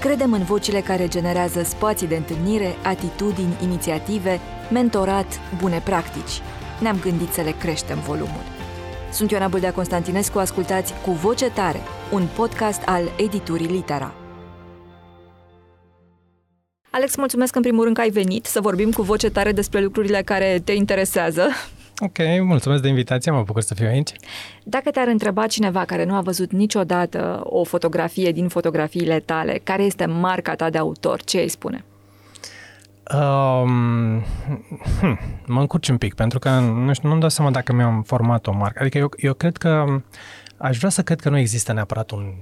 Credem în vocile care generează spații de întâlnire, atitudini, inițiative, mentorat, bune practici. Ne-am gândit să le creștem volumul. Sunt Ioana Bâldea Constantinescu, ascultați Cu Voce Tare, un podcast al editurii Litera. Alex, mulțumesc în primul rând că ai venit să vorbim cu voce tare despre lucrurile care te interesează. Ok, mulțumesc de invitație, mă bucur să fiu aici. Dacă te-ar întreba cineva care nu a văzut niciodată o fotografie din fotografiile tale, care este marca ta de autor, ce îi spune? Um, hm, mă încurci un pic, pentru că nu știu, nu-mi dau seama dacă mi-am format o marcă. Adică eu, eu cred că aș vrea să cred că nu există neapărat un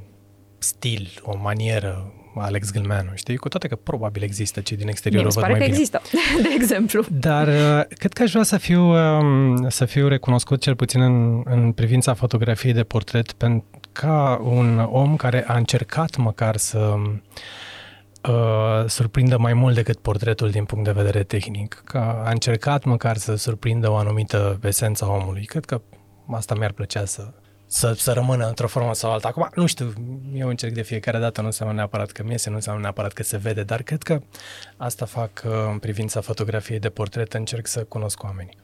stil, o manieră Alex Gâlmeanu, știi? Cu toate că probabil există cei din exterior Mie o văd pare mai că bine. există, de exemplu. Dar uh, cred că aș vrea să fiu, um, să fiu recunoscut cel puțin în, în privința fotografiei de portret ca un om care a încercat măcar să uh, surprindă mai mult decât portretul din punct de vedere tehnic, că a încercat măcar să surprindă o anumită esență a omului. Cred că asta mi-ar plăcea să, să, să rămână într-o formă sau alta. Acum, nu știu, eu încerc de fiecare dată, nu înseamnă neapărat că miese, nu înseamnă neapărat că se vede, dar cred că asta fac uh, în privința fotografiei de portret, încerc să cunosc oamenii.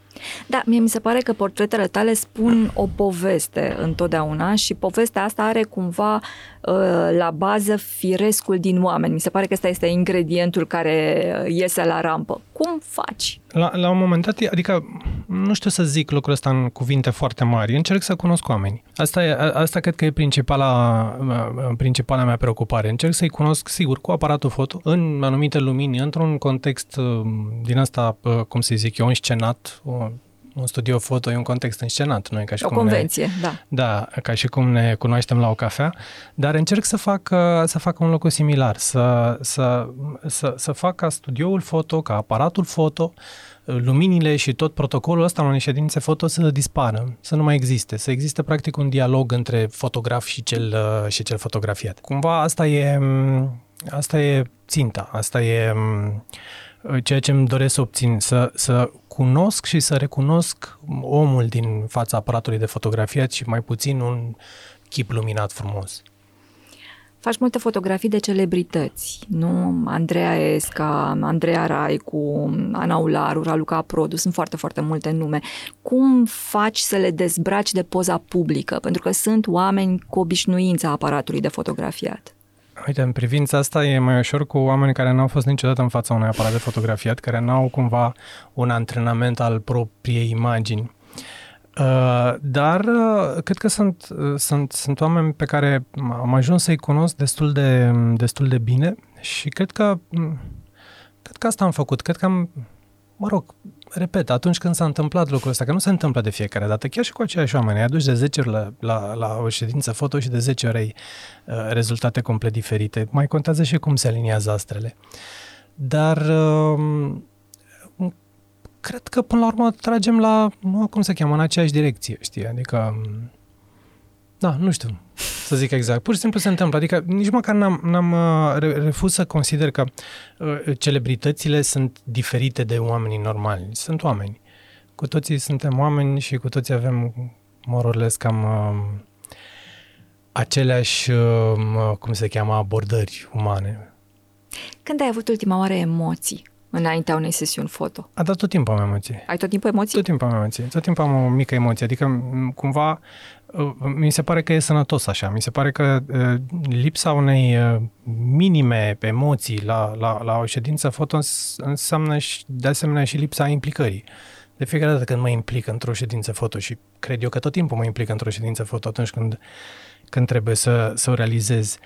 Da, mie mi se pare că portretele tale spun o poveste întotdeauna și povestea asta are cumva uh, la bază firescul din oameni. Mi se pare că ăsta este ingredientul care iese la rampă. Cum faci? La, la un moment dat, adică nu știu să zic lucrul ăsta în cuvinte foarte mari, încerc să cunosc oamenii. Asta, e, asta cred că e principala, principala mea preocupare. Încerc să-i cunosc, sigur, cu aparatul foto, în anumite lumini, într-un context uh, din asta, uh, cum să zic eu, înscenat, un studio foto e un context înscenat, nu e ca și o cum convenție, ne, da. Da, ca și cum ne cunoaștem la o cafea, dar încerc să fac, să fac un lucru similar, să, să, să, să fac ca studioul foto, ca aparatul foto, luminile și tot protocolul ăsta în unei ședințe foto să dispară, să nu mai existe, să existe practic un dialog între fotograf și cel, și cel fotografiat. Cumva asta e, asta e ținta, asta e ceea ce îmi doresc să obțin, să, să cunosc și să recunosc omul din fața aparatului de fotografiat și mai puțin un chip luminat frumos. Faci multe fotografii de celebrități, nu? Andreea Esca, Andreea Raicu, Ana Ularu, Raluca Produ, sunt foarte, foarte multe nume. Cum faci să le dezbraci de poza publică? Pentru că sunt oameni cu obișnuința aparatului de fotografiat. Uite, în privința asta e mai ușor cu oameni care n-au fost niciodată în fața unui aparat de fotografiat, care n-au cumva un antrenament al propriei imagini. Uh, dar uh, cred că sunt, uh, sunt, sunt oameni pe care am ajuns să-i cunosc destul de, destul de bine și cred că, cred că asta am făcut. Cred că am, mă rog, repet, atunci când s-a întâmplat lucrul ăsta, că nu se întâmplă de fiecare dată, chiar și cu aceiași oameni, ai aduci de 10 ori la, la, la o ședință foto și de 10 ori ai uh, rezultate complet diferite. Mai contează și cum se aliniază astrele. Dar uh, cred că până la urmă tragem la, nu, cum se cheamă, în aceeași direcție, știi? Adică, da, nu știu să zic exact. Pur și simplu se întâmplă. Adică nici măcar n-am, n-am uh, refuz să consider că uh, celebritățile sunt diferite de oamenii normali. Sunt oameni. Cu toții suntem oameni și cu toții avem moroles cam uh, aceleași, uh, cum se cheamă, abordări umane. Când ai avut ultima oară emoții? înaintea unei sesiuni foto? A dat tot timpul am emoții. Ai tot timpul emoții? Tot timpul am emoții. Tot timpul am o mică emoție. Adică, cumva, uh, mi se pare că e sănătos așa. Mi se pare că uh, lipsa unei uh, minime emoții la, la, la o ședință foto înseamnă și, de asemenea și lipsa implicării. De fiecare dată când mă implic într-o ședință foto și cred eu că tot timpul mă implic într-o ședință foto atunci când, când trebuie să, să o realizez,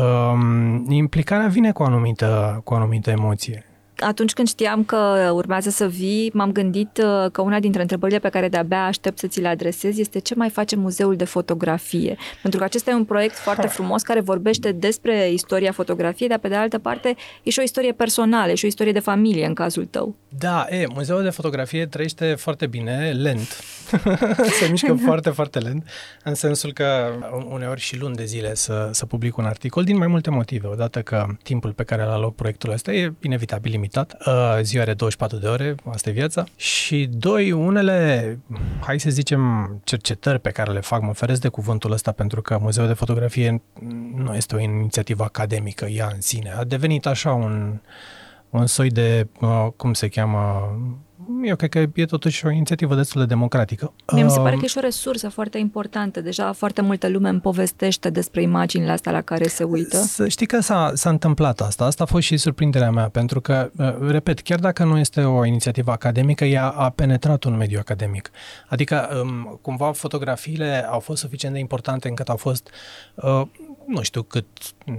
um, implicarea vine cu o anumită, cu o anumită emoție atunci când știam că urmează să vii, m-am gândit uh, că una dintre întrebările pe care de-abia aștept să ți le adresez este ce mai face Muzeul de Fotografie. Pentru că acesta e un proiect foarte frumos care vorbește despre istoria fotografiei, dar pe de altă parte e și o istorie personală, e și o istorie de familie în cazul tău. Da, e, Muzeul de Fotografie trăiește foarte bine, lent, se mișcă foarte, foarte lent, în sensul că uneori și luni de zile să, să public un articol din mai multe motive. Odată că timpul pe care îl aloc proiectul ăsta e inevitabil limitat. Uh, ziua are 24 de ore, asta e viața. Și doi, unele, hai să zicem, cercetări pe care le fac, mă feresc de cuvântul ăsta pentru că Muzeul de Fotografie nu este o inițiativă academică ea în sine. A devenit așa un, un soi de, uh, cum se cheamă, eu cred că e totuși o inițiativă destul de democratică. Mie mi se pare că e și o resursă foarte importantă. Deja foarte multă lume îmi povestește despre imaginile astea la care se uită. Să știi că s-a, s-a întâmplat asta. Asta a fost și surprinderea mea, pentru că, uh, repet, chiar dacă nu este o inițiativă academică, ea a penetrat un mediu academic. Adică, um, cumva, fotografiile au fost suficient de importante încât au fost uh, nu știu cât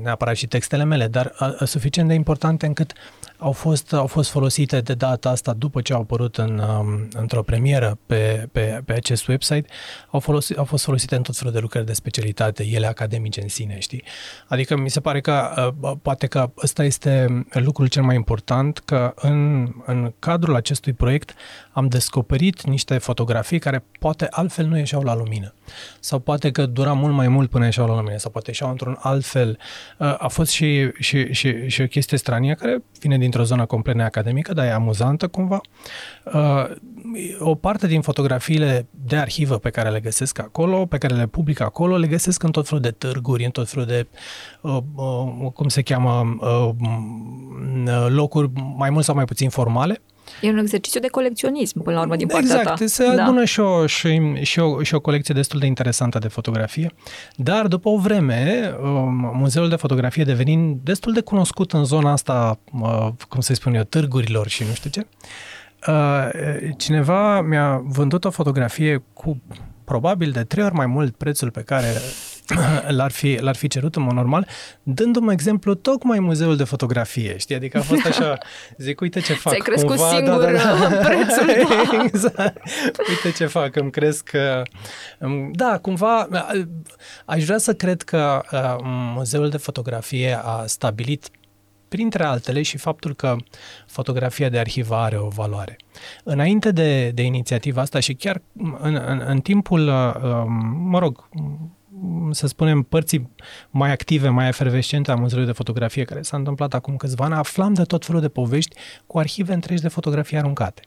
neapărat și textele mele, dar a, a, suficient de importante încât au fost, au fost folosite de data asta după ce au apărut în, um, într-o premieră pe, pe, pe acest website, au, folosit, au fost folosite în tot felul de lucrări de specialitate, ele academice în sine, știi? Adică mi se pare că uh, poate că ăsta este lucrul cel mai important, că în, în cadrul acestui proiect am descoperit niște fotografii care poate altfel nu ieșeau la lumină. Sau poate că dura mult mai mult până ieșeau la lumină, sau poate ieșeau într-un alt fel. Uh, a fost și, și, și, și o chestie stranie care vine dintr-o zonă complet neacademică, dar e amuzantă cumva. Uh, o parte din fotografiile de arhivă pe care le găsesc acolo, pe care le public acolo, le găsesc în tot felul de târguri, în tot felul de, uh, cum se cheamă, locuri mai mult sau mai puțin formale. E un exercițiu de colecționism, până la urmă, din partea exact, ta. Exact, se adună da. și, o, și, și, o, și o colecție destul de interesantă de fotografie. Dar, după o vreme, um, Muzeul de Fotografie devenind destul de cunoscut în zona asta, uh, cum să spun eu, târgurilor și nu știu ce, uh, cineva mi-a vândut o fotografie cu probabil de trei ori mai mult prețul pe care l-ar fi, l-ar fi cerut în mod normal, dându-mă exemplu tocmai muzeul de fotografie, știi? Adică a fost așa, zic, uite ce fac. Ți-ai crescut cumva, singur da, da, da. prețul, da. exact. Uite ce fac, îmi cresc, da, cumva, aș vrea să cred că uh, muzeul de fotografie a stabilit printre altele și faptul că fotografia de arhivă are o valoare. Înainte de, de inițiativa asta și chiar în, în, în timpul, uh, um, mă rog, să spunem, părții mai active, mai efervescente a Muzeului de Fotografie, care s-a întâmplat acum câțiva ani, aflam de tot felul de povești cu arhive întregi de fotografii aruncate.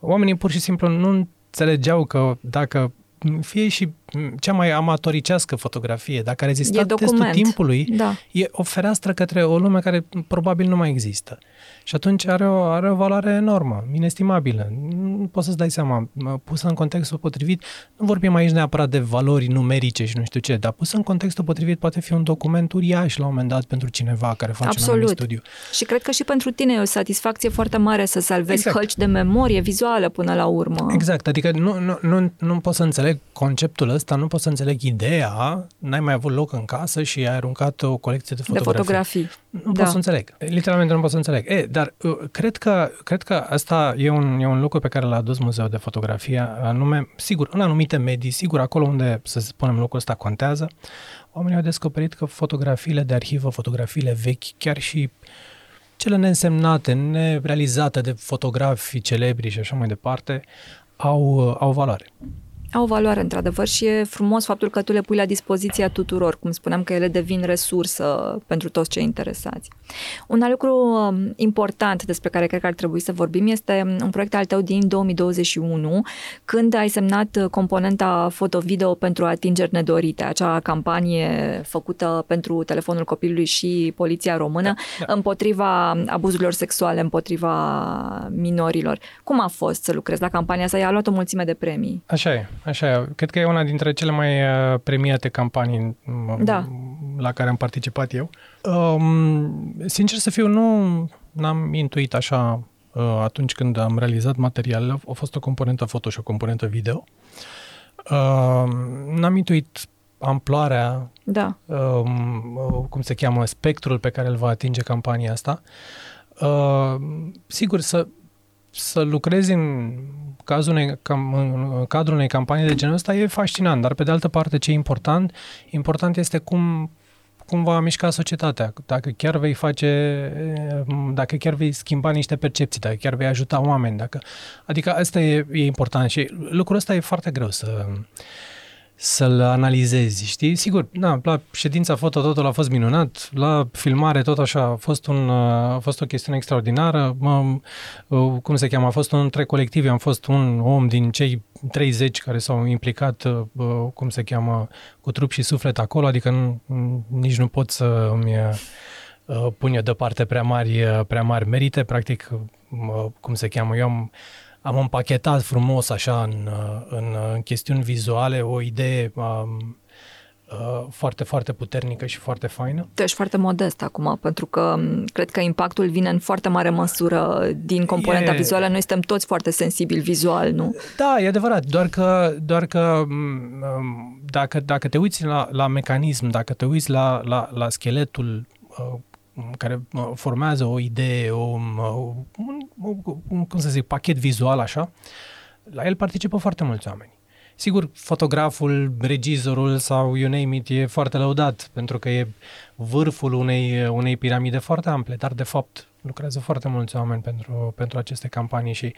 Oamenii pur și simplu nu înțelegeau că dacă fie și cea mai amatoricească fotografie, dacă a rezistat testul timpului, da. e o fereastră către o lume care probabil nu mai există. Și atunci are o, are o valoare enormă, inestimabilă. Nu poți să-ți dai seama, pusă în contextul potrivit, nu vorbim aici neapărat de valori numerice și nu știu ce, dar pusă în contextul potrivit poate fi un document uriaș la un moment dat pentru cineva care face Absolut. un studiu. Și cred că și pentru tine e o satisfacție foarte mare să salvezi exact. hălci de memorie vizuală până la urmă. Exact, adică nu, nu, nu, nu pot să înțeleg conceptul ăsta, nu pot să înțeleg ideea, n-ai mai avut loc în casă și ai aruncat o colecție de fotografii. De fotografii. Nu da. pot să înțeleg. Literalmente nu pot să înțeleg. E, dar uh, cred că, cred că asta e un, e un lucru pe care l-a adus Muzeul de Fotografie, anume, sigur, în anumite medii, sigur, acolo unde, să spunem, lucrul ăsta contează, oamenii au descoperit că fotografiile de arhivă, fotografiile vechi, chiar și cele neînsemnate, nerealizate de fotografi celebri și așa mai departe, au, au valoare au valoare, într-adevăr, și e frumos faptul că tu le pui la dispoziția tuturor, cum spuneam că ele devin resursă pentru toți cei interesați. Un alt lucru um, important despre care cred că ar trebui să vorbim este um, un proiect al tău din 2021, când ai semnat componenta foto-video pentru atingeri nedorite, acea campanie făcută pentru telefonul copilului și poliția română da, da. împotriva abuzurilor sexuale, împotriva minorilor. Cum a fost să lucrezi la campania asta? I-a luat o mulțime de premii. Așa e. Așa, cred că e una dintre cele mai uh, premiate campanii da. la care am participat eu. Um, sincer să fiu, nu n-am intuit așa uh, atunci când am realizat materialele. A fost o componentă foto și o componentă video. Uh, n-am intuit amploarea, da. uh, cum se cheamă, spectrul pe care îl va atinge campania asta. Uh, sigur, să, să lucrezi în cazul unei, cam, în cadrul unei campanii de genul ăsta e fascinant, dar pe de altă parte ce e important? Important este cum cum va mișca societatea, dacă chiar vei face, dacă chiar vei schimba niște percepții, dacă chiar vei ajuta oameni, dacă, adică asta e, e important și lucrul ăsta e foarte greu să, să-l analizezi, știi? Sigur, na, la ședința foto totul a fost minunat, la filmare tot așa a fost, un, a fost o chestiune extraordinară, mă, cum se cheamă, a fost un întreg colectiv, am fost un om din cei 30 care s-au implicat, cum se cheamă, cu trup și suflet acolo, adică nu, nici nu pot să îmi pun eu deoparte prea mari, prea mari merite, practic, cum se cheamă, eu am am împachetat frumos așa în, în, în chestiuni vizuale o idee um, uh, foarte, foarte puternică și foarte faină. Tu ești foarte modest acum, pentru că um, cred că impactul vine în foarte mare măsură din componenta e... vizuală. Noi suntem toți foarte sensibili vizual, nu? Da, e adevărat, doar că, doar că um, dacă, dacă te uiți la, la mecanism, dacă te uiți la, la, la scheletul uh, care formează o idee, o, un, un, cum să zic, pachet vizual așa, la el participă foarte mulți oameni. Sigur, fotograful, regizorul sau you name it e foarte lăudat pentru că e vârful unei, unei piramide foarte ample, dar de fapt lucrează foarte mulți oameni pentru, pentru aceste campanii și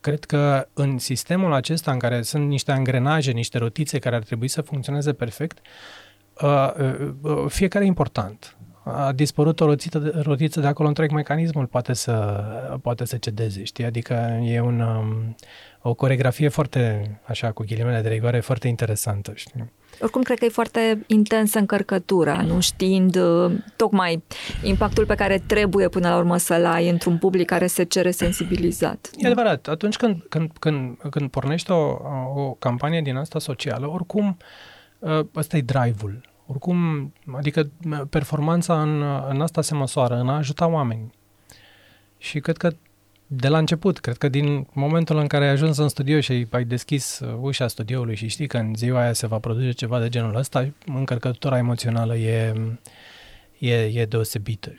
cred că în sistemul acesta în care sunt niște angrenaje, niște rotițe care ar trebui să funcționeze perfect, uh, uh, uh, fiecare e important a dispărut o rotiță de, rotiță de acolo, întreg mecanismul poate să, poate să cedeze, știi? Adică e un, um, o coregrafie foarte, așa, cu ghilimele de rigoare, foarte interesantă, știi? Oricum, cred că e foarte intensă încărcătura, nu știind uh, tocmai impactul pe care trebuie până la urmă să-l ai într-un public care se cere sensibilizat. E adevărat. Atunci când, când, când, când pornești o, o campanie din asta socială, oricum, uh, ăsta e drive-ul oricum, adică performanța în, în asta se măsoară, în a ajuta oameni. Și cred că de la început, cred că din momentul în care ai ajuns în studio și ai deschis uh, ușa studioului și știi că în ziua aia se va produce ceva de genul ăsta, încărcătura emoțională e, e, e deosebită.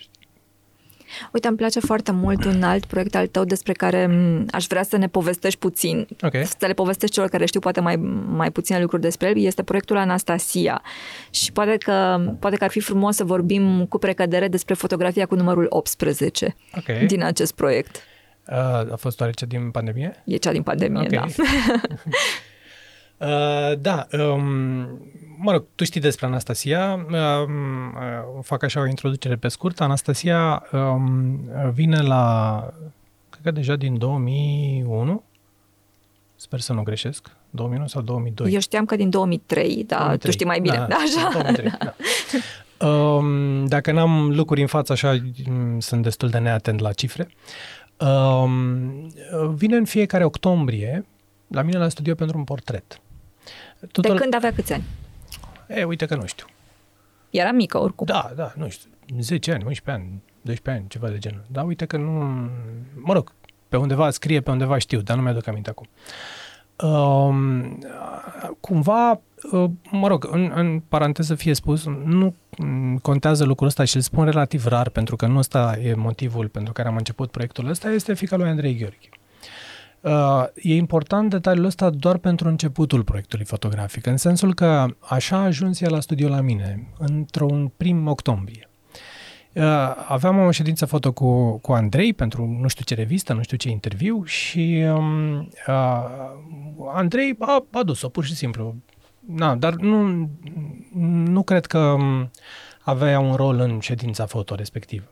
Uite, îmi place foarte mult un alt proiect al tău despre care aș vrea să ne povestești puțin. Okay. Să le povestești celor care știu poate mai, mai puține lucruri despre el. Este proiectul Anastasia. Și poate că, poate că ar fi frumos să vorbim cu precădere despre fotografia cu numărul 18 okay. din acest proiect. Uh, a fost oare cea din pandemie? E cea din pandemie, okay. da. Uh, da, um, mă rog, tu știi despre Anastasia, um, uh, fac așa o introducere pe scurt. Anastasia um, vine la, cred că deja din 2001, sper să nu greșesc, 2001 sau 2002. Eu știam că din 2003, dar 2003. tu știi mai bine. Da, da, așa. 2003, da. da. Um, dacă n-am lucruri în față, așa, mm, sunt destul de neatent la cifre. Um, vine în fiecare octombrie la mine la studio pentru un portret. Total... De când avea câți ani? E, uite că nu știu. Era mică oricum. Da, da, nu știu. 10 ani, 11 ani, 12 ani, ceva de genul. Dar uite că nu... Mă rog, pe undeva scrie, pe undeva știu, dar nu mi-aduc aminte acum. Um, cumva, uh, mă rog, în, în paranteză fie spus, nu contează lucrul ăsta și îl spun relativ rar, pentru că nu ăsta e motivul pentru care am început proiectul ăsta, este fica lui Andrei Gheorghe. Uh, e important detaliul ăsta doar pentru începutul proiectului fotografic, în sensul că așa a ajuns el la studio la mine, într-un prim octombrie. Uh, aveam o ședință foto cu, cu Andrei pentru nu știu ce revistă, nu știu ce interviu și um, uh, Andrei a adus-o pur și simplu. Na, dar nu, nu cred că um, avea un rol în ședința foto respectivă.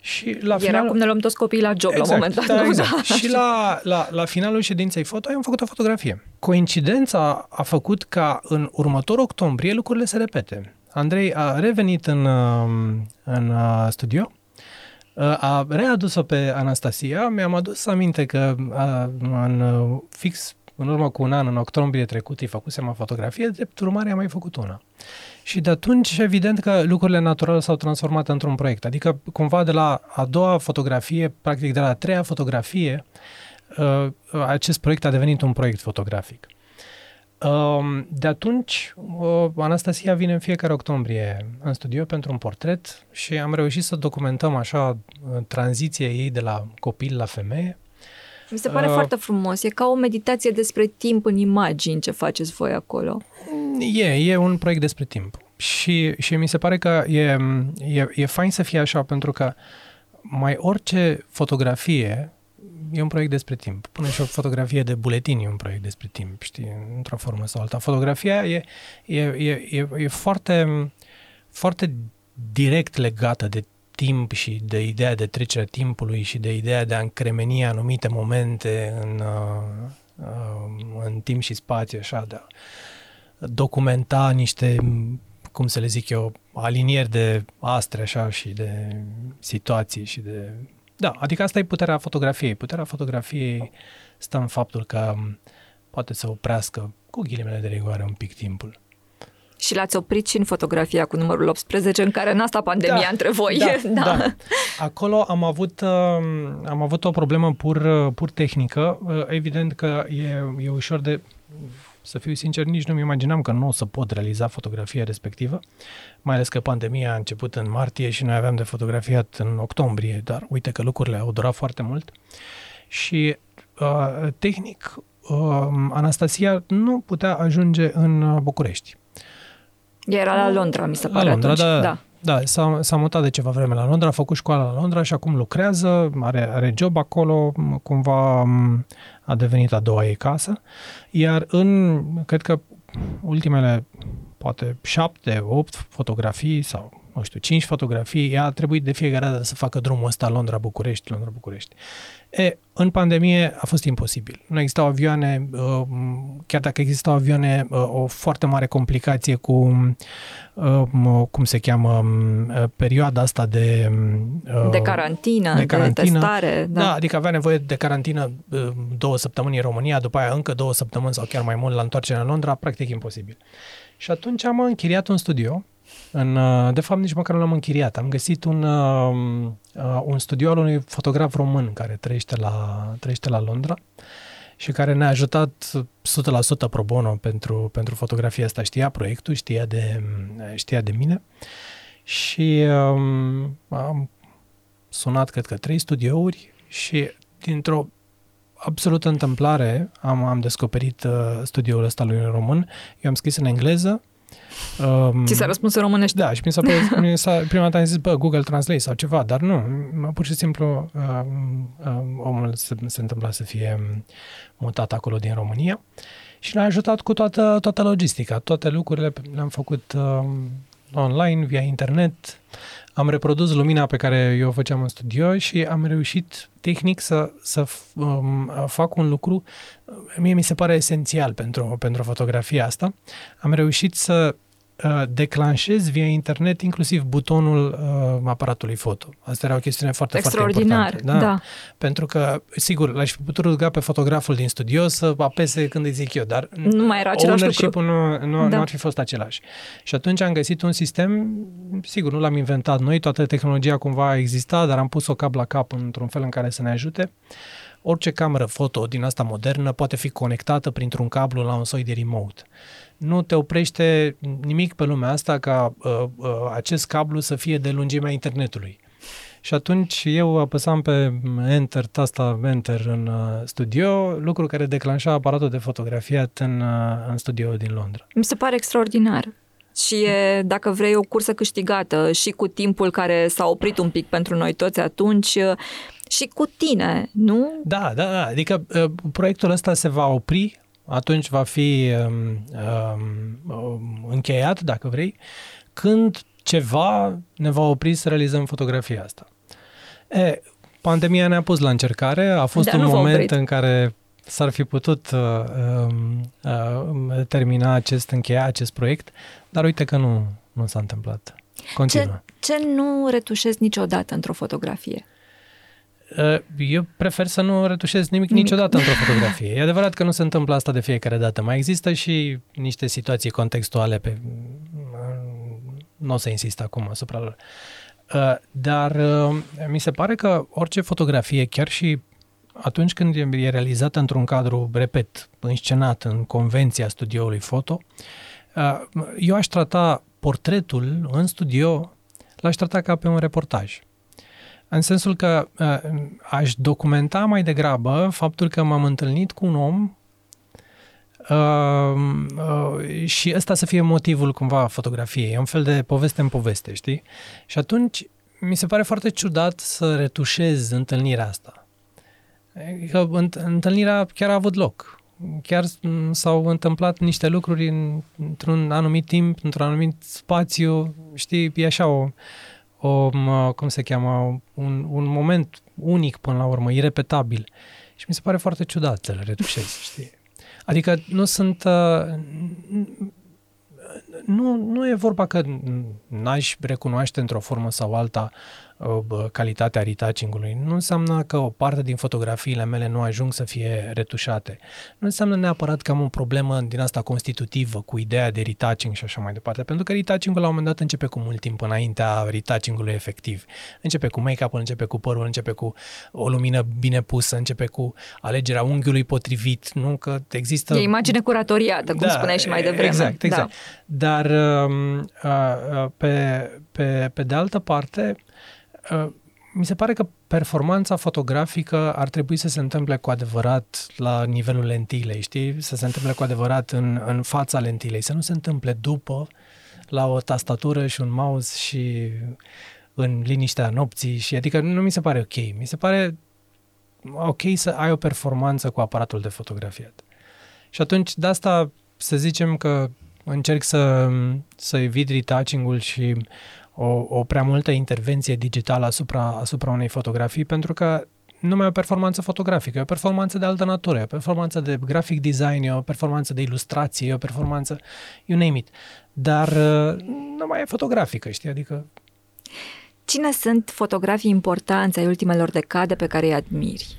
Și la Era final... cum ne luăm toți copiii la job exact, la un moment dat. Da, exact. Da. Și la, la, la finalul ședinței foto am făcut o fotografie. Coincidența a făcut ca în următorul octombrie lucrurile se repete. Andrei a revenit în, um, în uh, studio, uh, a readus-o pe Anastasia, mi-am adus aminte că a, în uh, fix în urmă cu un an, în octombrie trecut, îi făcusem o fotografie, drept urmare am mai făcut una. Și de atunci, evident că lucrurile naturale s-au transformat într-un proiect. Adică, cumva, de la a doua fotografie, practic de la a treia fotografie, uh, acest proiect a devenit un proiect fotografic. Um, de atunci, uh, Anastasia vine în fiecare octombrie în studio pentru un portret și am reușit să documentăm așa uh, tranziția ei de la copil la femeie. Mi se pare uh, foarte frumos. E ca o meditație despre timp în imagini ce faceți voi acolo. E, e un proiect despre timp. și, și mi se pare că e, e, e fain să fie așa, pentru că mai orice fotografie e un proiect despre timp. Până și o fotografie de buletin e un proiect despre timp, știi, într-o formă sau alta. Fotografia e, e, e, e, e foarte, foarte direct legată de timp și de ideea de trecerea timpului și de ideea de a încremeni anumite momente în, uh, uh, în timp și spațiu, așa, de a documenta niște, cum să le zic eu, alinieri de astre, așa, și de situații și de... Da, adică asta e puterea fotografiei. Puterea fotografiei stă în faptul că poate să oprească cu ghilimele de rigoare un pic timpul. Și l-ați oprit și în fotografia cu numărul 18, în care n-a stat pandemia da, între voi. Da, da. da. Acolo am avut, um, am avut o problemă pur, pur tehnică. Uh, evident că e, e ușor de să fiu sincer, nici nu-mi imaginam că nu o să pot realiza fotografia respectivă, mai ales că pandemia a început în martie și noi aveam de fotografiat în octombrie, dar uite că lucrurile au durat foarte mult. Și uh, tehnic, uh, Anastasia nu putea ajunge în București. Era la Londra, mi se pare la Londra, atunci. Da, da. Da, s-a, s-a mutat de ceva vreme la Londra, a făcut școala la Londra și acum lucrează, are, are job acolo, cumva a devenit a doua ei casă. Iar în, cred că ultimele, poate șapte, opt fotografii sau nu știu, cinci fotografii, ea a trebuit de fiecare dată să facă drumul ăsta Londra-București, Londra-București. E, în pandemie a fost imposibil. Nu existau avioane, uh, chiar dacă existau avioane, uh, o foarte mare complicație cu, uh, cum se cheamă, perioada asta de... De carantină, de, carantină. de testare. Da. da, adică avea nevoie de carantină două săptămâni în România, după aia încă două săptămâni sau chiar mai mult la întoarcerea în Londra, practic imposibil. Și atunci am închiriat un studio în, uh, de fapt, nici măcar nu l-am închiriat. Am găsit un, uh, uh, un studio al unui fotograf român care trăiește la, trăiește la Londra și care ne-a ajutat 100% pro bono pentru, pentru fotografia asta. Știa proiectul, știa de, știa de mine și um, am sunat, cred că, trei studiouri și dintr-o absolută întâmplare am, am descoperit uh, studioul ăsta lui român. Eu am scris în engleză, Um, Ți s-a răspuns în românește? Da, și mi s-a, părut, mi s-a prima dată am zis, bă, Google Translate sau ceva, dar nu, pur și simplu uh, uh, omul se, se întâmpla să fie mutat acolo din România și ne-a ajutat cu toată, toată logistica, toate lucrurile le-am făcut uh, online, via internet, am reprodus lumina pe care eu o făceam în studio și am reușit tehnic să, să um, fac un lucru, mie mi se pare esențial pentru, pentru fotografia asta. Am reușit să Uh, declanșezi via internet inclusiv butonul uh, aparatului foto. Asta era o chestiune foarte, foarte importantă. Da? da. Pentru că, sigur, l-aș fi putut ruga pe fotograful din studio să apese când îi zic eu, dar nu mai era același lucru. Nu, nu, da. nu ar fi fost același. Și atunci am găsit un sistem, sigur, nu l-am inventat noi, toată tehnologia cumva exista, dar am pus-o cap la cap într-un fel în care să ne ajute. Orice cameră foto din asta modernă poate fi conectată printr-un cablu la un soi de remote nu te oprește nimic pe lumea asta ca uh, uh, acest cablu să fie de lungimea internetului. Și atunci eu apăsam pe Enter, tasta Enter în uh, studio, lucru care declanșa aparatul de fotografiat în, uh, în studio din Londra. Mi se pare extraordinar. Și e, dacă vrei, o cursă câștigată și cu timpul care s-a oprit un pic pentru noi toți atunci uh, și cu tine, nu? Da, da, da. Adică uh, proiectul ăsta se va opri atunci va fi um, um, încheiat, dacă vrei, când ceva ne va opri să realizăm fotografia asta. E, pandemia ne-a pus la încercare, a fost da, un moment în care s-ar fi putut uh, uh, uh, termina acest, încheia acest proiect, dar uite că nu, nu s-a întâmplat. Continuă. Ce, ce nu retușezi niciodată într-o fotografie? Uh, eu prefer să nu retușez nimic niciodată într-o fotografie. E adevărat că nu se întâmplă asta de fiecare dată. Mai există și niște situații contextuale pe... Nu o să insist acum asupra lor. Uh, dar uh, mi se pare că orice fotografie, chiar și atunci când e realizată într-un cadru, repet, înscenat în convenția studioului foto, eu aș trata portretul în studio, l-aș trata ca pe un reportaj. În sensul că uh, aș documenta mai degrabă faptul că m-am întâlnit cu un om Uh, uh, și ăsta să fie motivul cumva fotografiei. E un fel de poveste în poveste, știi? Și atunci mi se pare foarte ciudat să retușez întâlnirea asta. Adică întâlnirea chiar a avut loc. Chiar s-au întâmplat niște lucruri în, într-un anumit timp, într-un anumit spațiu, știi, e așa o, o cum se cheamă, un, un moment unic până la urmă, irepetabil. Și mi se pare foarte ciudat să le retușez, știi? Adică nu sunt... Uh, nu, nu e vorba că n-aș recunoaște într-o formă sau alta calitatea retouching-ului. Nu înseamnă că o parte din fotografiile mele nu ajung să fie retușate. Nu înseamnă neapărat că am o problemă din asta constitutivă cu ideea de retouching și așa mai departe, pentru că retouching-ul la un moment dat începe cu mult timp înaintea retouching-ului efectiv. Începe cu make-up începe cu părul, începe cu o lumină bine pusă, începe cu alegerea unghiului potrivit, nu că există... E imagine curatoriată, cum da, spuneai și mai devreme. Exact, exact. Da. Dar uh, uh, pe, pe, pe de altă parte, Uh, mi se pare că performanța fotografică ar trebui să se întâmple cu adevărat la nivelul lentilei, știi? Să se întâmple cu adevărat în, în fața lentilei, să nu se întâmple după la o tastatură și un mouse și în liniștea nopții și adică nu mi se pare ok. Mi se pare ok să ai o performanță cu aparatul de fotografiat. Și atunci de asta să zicem că încerc să, să evit retouching-ul și o, o prea multă intervenție digitală asupra, asupra unei fotografii, pentru că nu mai e o performanță fotografică, e o performanță de altă natură, e o performanță de graphic design, e o performanță de ilustrație, e o performanță, you name it. Dar uh, nu mai e fotografică, știi, adică... Cine sunt fotografii importanți ai ultimelor decade pe care îi admiri?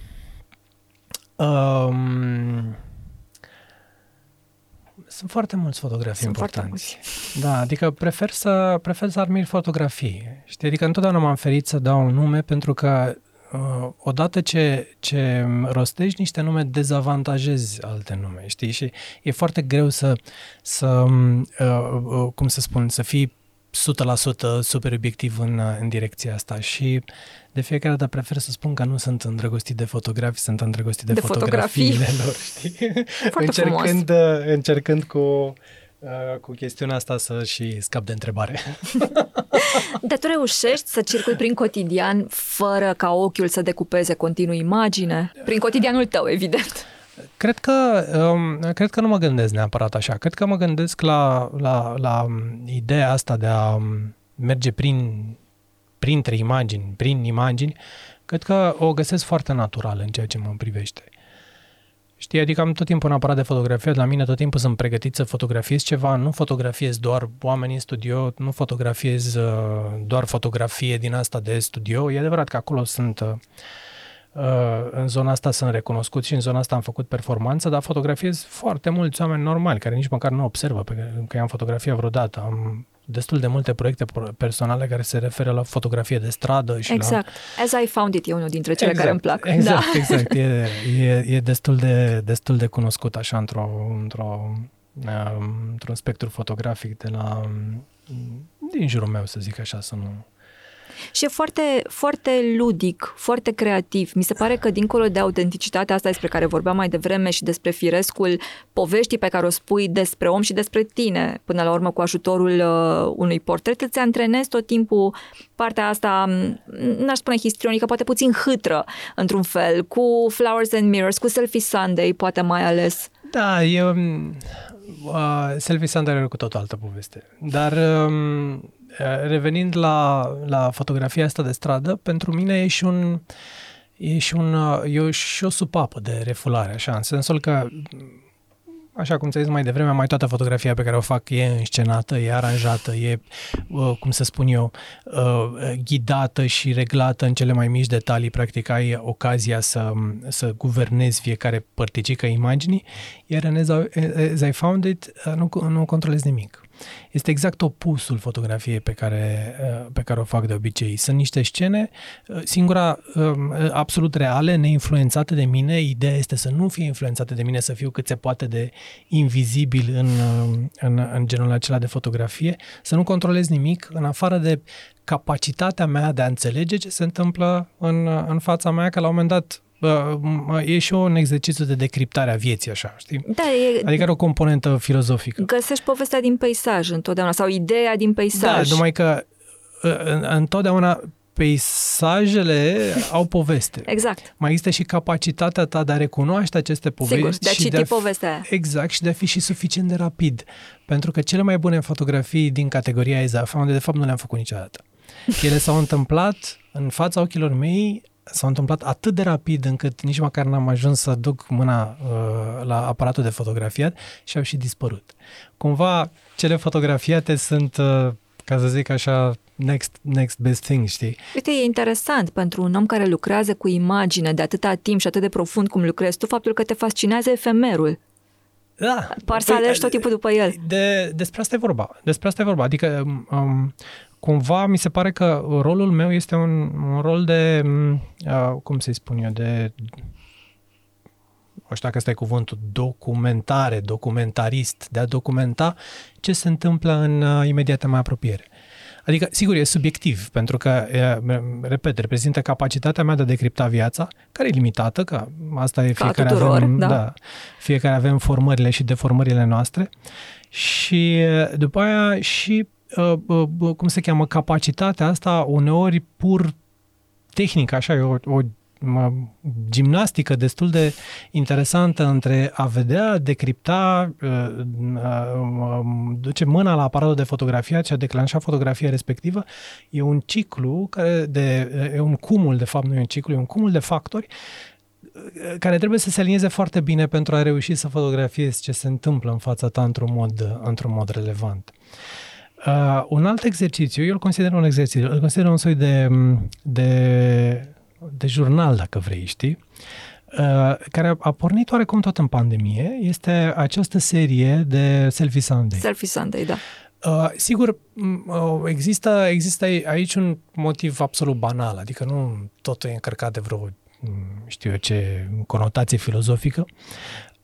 Um, sunt foarte mulți fotografii Sunt importanți. Da, adică prefer să, prefer să admir fotografii. Știi? Adică întotdeauna m-am ferit să dau un nume pentru că uh, odată ce, ce rostești niște nume, dezavantajezi alte nume, știi? Și e foarte greu să, să uh, uh, cum să spun, să fii 100% super obiectiv în, în direcția asta și de fiecare dată prefer să spun că nu sunt îndrăgostit de fotografii, sunt îndrăgostit de, de fotografiile fotografii. lor, știi? încercând, frumos. încercând cu, uh, cu chestiunea asta să și scap de întrebare. Dar tu reușești să circui prin cotidian fără ca ochiul să decupeze continuu imagine? Prin cotidianul tău, evident. Cred că, um, cred că nu mă gândesc neapărat așa. Cred că mă gândesc la, la, la ideea asta de a merge prin, printre imagini, prin imagini. Cred că o găsesc foarte naturală în ceea ce mă privește. Știi, adică am tot timpul un aparat de fotografie, la mine tot timpul sunt pregătit să fotografiez ceva, nu fotografiez doar oameni în studio, nu fotografiez uh, doar fotografie din asta de studio. E adevărat că acolo sunt uh, Uh, în zona asta sunt recunoscut și în zona asta am făcut performanță, dar fotografiez foarte mulți oameni normali care nici măcar nu observă pe că am fotografiat vreodată. Am destul de multe proiecte personale care se referă la fotografie de stradă și Exact. La... As I Found It e unul dintre cele exact, care îmi plac. Exact, da. exact. E, e, e destul, de, destul de cunoscut așa într-o, într-o, um, într-un spectru fotografic de la din jurul meu, să zic așa, să nu și e foarte, foarte ludic, foarte creativ. Mi se pare că dincolo de autenticitatea asta despre care vorbeam mai devreme și despre firescul poveștii pe care o spui despre om și despre tine, până la urmă cu ajutorul uh, unui portret, îți antrenezi tot timpul partea asta, n-aș spune histrionică, poate puțin hâtră, într-un fel, cu Flowers and Mirrors, cu Selfie Sunday, poate mai ales. Da, eu... Uh, Selfie Sunday are cu tot o altă poveste. Dar... Um Eh, revenind la, la fotografia asta de stradă, pentru mine e și un e și, un, e și o supapă de refulare, așa, în sensul că așa cum ți-ai zis mai devreme, mai toată fotografia pe care o fac e înscenată, e aranjată, e, uh, cum să spun eu, uh, ghidată și reglată în cele mai mici detalii. Practic ai ocazia să, să guvernezi fiecare părticică imaginii, iar în As I Found It uh, nu, nu controlezi nimic. Este exact opusul fotografiei pe care, uh, pe care o fac de obicei. Sunt niște scene, uh, singura um, absolut reale, neinfluențate de mine. Ideea este să nu fie influențate de mine, să fiu cât se poate de invizibil în, um, în, în genul acela de fotografie, să nu controlez nimic în afară de capacitatea mea de a înțelege ce se întâmplă în, în fața mea, că la un moment dat e și un exercițiu de decriptare a vieții, așa, știi? Da, e... Adică are o componentă filozofică. Găsești povestea din peisaj întotdeauna sau ideea din peisaj. Da, numai că întotdeauna peisajele au poveste. Exact. Mai există și capacitatea ta de a recunoaște aceste povești. Sigur, de a și citi de a fi, povestea Exact, și de a fi și suficient de rapid. Pentru că cele mai bune fotografii din categoria EZAF, unde de fapt nu le-am făcut niciodată. Ele s-au întâmplat în fața ochilor mei, s-au întâmplat atât de rapid încât nici măcar n-am ajuns să duc mâna uh, la aparatul de fotografiat și au și dispărut. Cumva, cele fotografiate sunt, uh, ca să zic așa, next, next best thing, știi? Uite, e interesant pentru un om care lucrează cu imagine de atâta timp și atât de profund cum lucrezi tu, faptul că te fascinează efemerul. Da. Par să alegi tot timpul după el. De, despre asta e vorba. Despre asta e vorba. Adică, um, cumva, mi se pare că rolul meu este un, un rol de, uh, cum să-i spun eu, de nu știu dacă ăsta e cuvântul, documentare, documentarist, de a documenta ce se întâmplă în uh, imediată mai apropiere. Adică, sigur, e subiectiv, pentru că, repet, reprezintă capacitatea mea de a decripta viața, care e limitată, că asta e fiecare tuturor, avem, da. da, fiecare avem formările și deformările noastre. Și după aia și, cum se cheamă, capacitatea asta uneori pur tehnică, așa, e o, o gimnastică destul de interesantă între a vedea, decripta, uh, uh, duce mâna la aparatul de fotografia și a declanșa fotografia respectivă, e un ciclu care de, e un cumul, de fapt nu e un ciclu, e un cumul de factori uh, care trebuie să se alinieze foarte bine pentru a reuși să fotografiezi ce se întâmplă în fața ta într-un mod, într-un mod relevant. Uh, un alt exercițiu, eu îl consider un exercițiu, îl consider un soi de, de de jurnal, dacă vrei, știi? Uh, care a pornit oarecum tot în pandemie, este această serie de Selfie Sunday. Selfie Sunday, da. Uh, sigur, uh, există, există aici un motiv absolut banal, adică nu totul e încărcat de vreo, știu eu ce, conotație filozofică.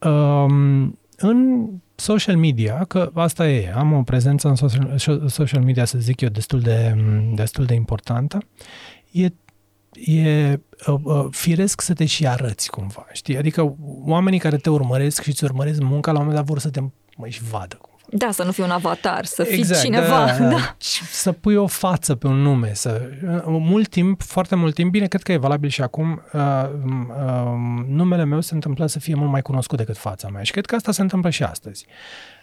Uh, în social media, că asta e, am o prezență în social, social media, să zic eu, destul de, destul de importantă, e e uh, uh, firesc să te și arăți cumva, știi? Adică oamenii care te urmăresc și îți urmăresc munca, la un moment dat vor să te mai și vadă cumva. Da, să nu fii un avatar, să fii exact, cineva. Da, da. da. Să pui o față pe un nume. Să, uh, mult timp, foarte mult timp, bine, cred că e valabil și acum, uh, uh, numele meu se întâmplă să fie mult mai cunoscut decât fața mea și cred că asta se întâmplă și astăzi. Uh,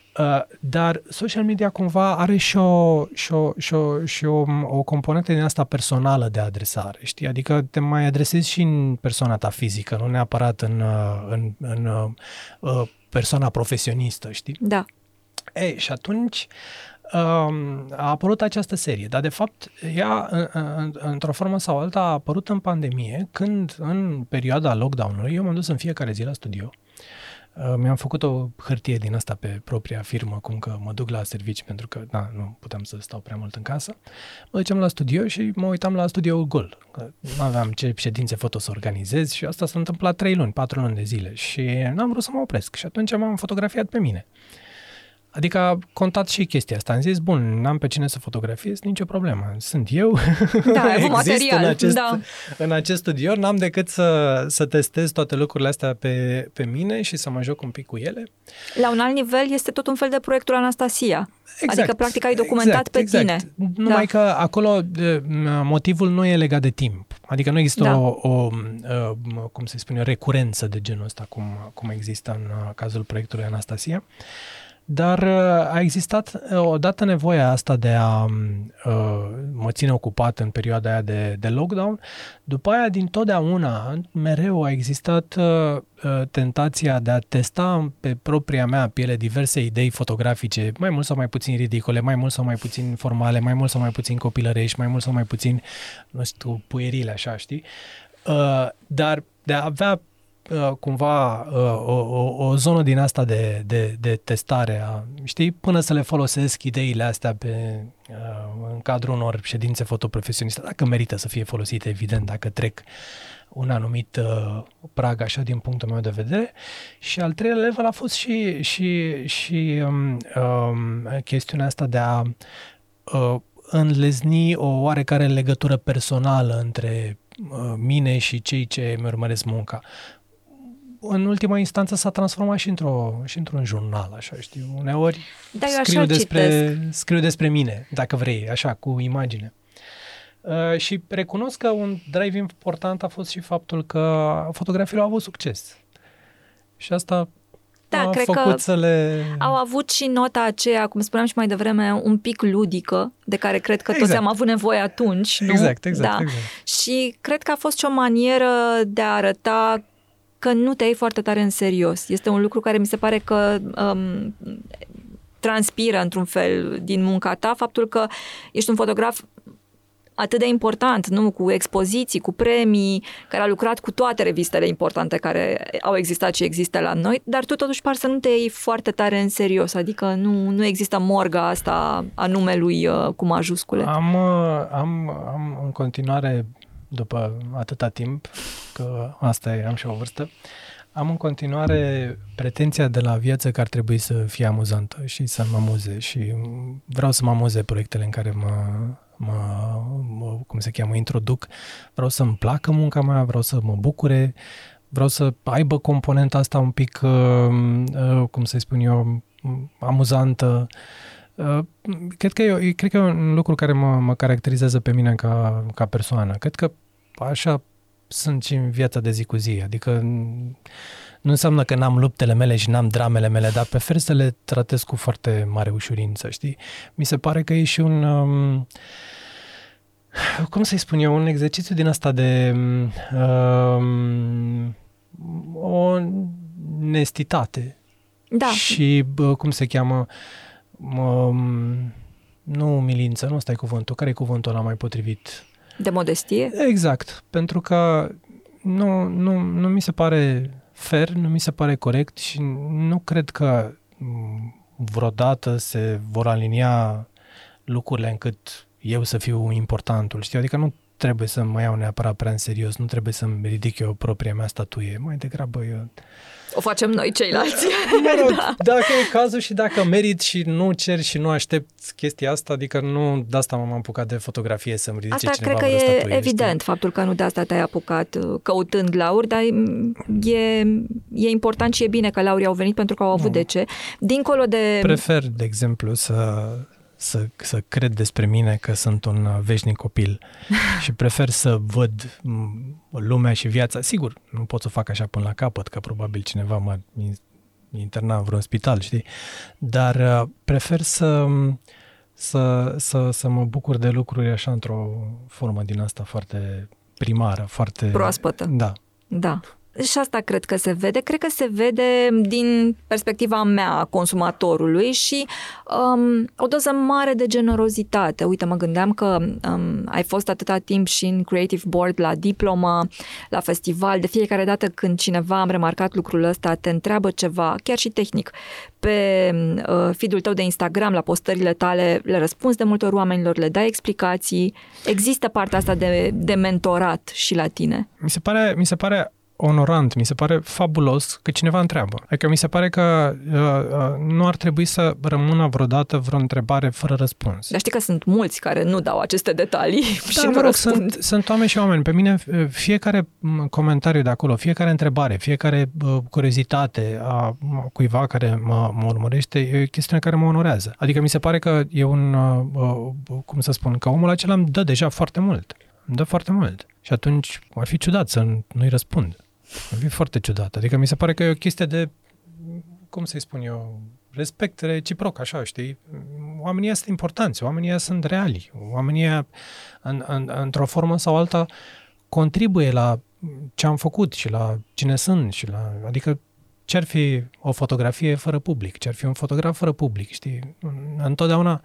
dar social media cumva are și o, și o, și o, și o, o componentă din asta personală de adresare, știi? Adică te mai adresezi și în persoana ta fizică, nu neapărat în, uh, în, în, în uh, persoana profesionistă, știi? Da. Ei, și atunci um, a apărut această serie, dar de fapt ea, într-o formă sau alta, a apărut în pandemie, când în perioada lockdown-ului eu m-am dus în fiecare zi la studio Uh, mi-am făcut o hârtie din asta pe propria firmă, cum că mă duc la servici pentru că da, nu puteam să stau prea mult în casă. Mă duceam la studio și mă uitam la studio gol. Nu aveam ce ședințe foto să organizez și asta s-a întâmplat trei luni, patru luni de zile și n-am vrut să mă opresc și atunci m-am fotografiat pe mine. Adică a contat și chestia asta. Am zis, bun, n-am pe cine să fotografiez, nicio problemă. Sunt eu, da, exist material, în acest, da. în acest studio, n-am decât să, să testez toate lucrurile astea pe, pe mine și să mă joc un pic cu ele. La un alt nivel este tot un fel de proiectul Anastasia. Exact, adică, practic, ai documentat exact, pe exact. tine. Numai da. că acolo motivul nu e legat de timp. Adică nu există da. o, o, cum se spune, recurență de genul ăsta, cum, cum există în uh, cazul proiectului Anastasia. Dar uh, a existat uh, odată nevoia asta de a uh, mă ține ocupat în perioada aia de, de lockdown. După aia, din totdeauna, mereu a existat uh, tentația de a testa pe propria mea piele diverse idei fotografice, mai mult sau mai puțin ridicole, mai mult sau mai puțin formale, mai mult sau mai puțin copilărești, mai mult sau mai puțin, nu știu, puierile, așa, știi? Uh, dar de a avea Uh, cumva uh, o, o, o zonă din asta de, de, de testare, a, știi, până să le folosesc ideile astea pe, uh, în cadrul unor ședințe fotoprofesioniste, dacă merită să fie folosite, evident, dacă trec un anumit uh, prag așa din punctul meu de vedere. Și al treilea level a fost și, și, și um, um, chestiunea asta de a uh, înlezni o oarecare legătură personală între uh, mine și cei ce îmi urmăresc munca. În ultima instanță s-a transformat și, într-o, și într-un jurnal, așa, știu. Uneori da, scriu, despre, scriu despre mine, dacă vrei, așa, cu imagine. Uh, și recunosc că un drive important a fost și faptul că fotografiile au avut succes. Și asta da, a cred făcut că să le... au avut și nota aceea, cum spuneam și mai devreme, un pic ludică, de care cred că exact. toți am avut nevoie atunci. Nu? Exact, exact, da. exact. Și cred că a fost și o manieră de a arăta că nu te iei foarte tare în serios. Este un lucru care mi se pare că um, transpiră într-un fel din munca ta, faptul că ești un fotograf atât de important, nu? Cu expoziții, cu premii, care a lucrat cu toate revistele importante care au existat și există la noi, dar tu totuși par să nu te iei foarte tare în serios, adică nu, nu există morga asta a numelui uh, cu majuscule. Am, uh, am, am în continuare, după atâta timp, că asta e, am și o vârstă, am în continuare pretenția de la viață că ar trebui să fie amuzantă și să mă amuze și vreau să mă amuze proiectele în care mă mă, mă, cum se cheamă, introduc, vreau să-mi placă munca mea, vreau să mă bucure, vreau să aibă componenta asta un pic, uh, uh, cum să spun eu, amuzantă. Uh, cred că, e, cred că e un lucru care mă, mă caracterizează pe mine ca, ca persoană. Cred că așa sunt și în viața de zi cu zi. Adică nu înseamnă că n-am luptele mele și n-am dramele mele, dar prefer să le tratez cu foarte mare ușurință, știi? Mi se pare că e și un... Um, cum să-i spun eu, un exercițiu din asta de um, o nestitate. Da. Și, bă, cum se cheamă, um, nu umilință, nu stai cuvântul, care e cuvântul ăla mai potrivit? De modestie? Exact, pentru că nu, nu, nu mi se pare fair, nu mi se pare corect și nu cred că mm, vreodată se vor alinia lucrurile încât eu să fiu importantul, știi? Adică nu trebuie să mă iau neapărat prea în serios, nu trebuie să-mi ridic eu propria mea statuie, mai degrabă eu o facem noi ceilalți. Mă rog, da. dacă e cazul și dacă merit și nu cer și nu aștept chestia asta, adică nu de asta m-am apucat de fotografie să-mi ridice asta cineva cred că e statuie, evident, știi? faptul că nu de asta te-ai apucat uh, căutând lauri, dar e, e important și e bine că laurii au venit pentru că au avut nu. de ce. Dincolo de... Prefer, de exemplu, să să, să cred despre mine că sunt un veșnic copil și prefer să văd lumea și viața. Sigur, nu pot să fac așa până la capăt, că probabil cineva mă interna în vreun spital, știi? Dar uh, prefer să, să, să, să mă bucur de lucruri așa într-o formă din asta foarte primară, foarte... Proaspătă. Da. Da și asta cred că se vede. Cred că se vede din perspectiva mea a consumatorului și um, o doză mare de generozitate. Uite, mă gândeam că um, ai fost atâta timp și în Creative Board la diplomă, la festival. De fiecare dată când cineva am remarcat lucrul ăsta, te întreabă ceva, chiar și tehnic, pe uh, feed-ul tău de Instagram, la postările tale, le răspunzi de multe ori oamenilor, le dai explicații. Există partea asta de, de mentorat și la tine. Mi se pare, mi se pare onorant, mi se pare fabulos că cineva întreabă. Adică mi se pare că uh, uh, nu ar trebui să rămână vreodată vreo întrebare fără răspuns. Dar știi că sunt mulți care nu dau aceste detalii da, și nu rog, sunt, sunt oameni și oameni. Pe mine uh, fiecare comentariu de acolo, fiecare întrebare, fiecare uh, curiozitate a cuiva care mă, mă urmărește e o chestiune care mă onorează. Adică mi se pare că e un, uh, uh, cum să spun, că omul acela îmi dă deja foarte mult. Îmi dă foarte mult. Și atunci ar fi ciudat să nu-i răspund. Ar fi foarte ciudat. Adică mi se pare că e o chestie de, cum să-i spun eu, respect reciproc, așa, știi? Oamenii sunt importanți, oamenii sunt reali, oamenii în, în, într-o formă sau alta contribuie la ce am făcut și la cine sunt și la, adică ce ar fi o fotografie fără public, ce ar fi un fotograf fără public, știi? Întotdeauna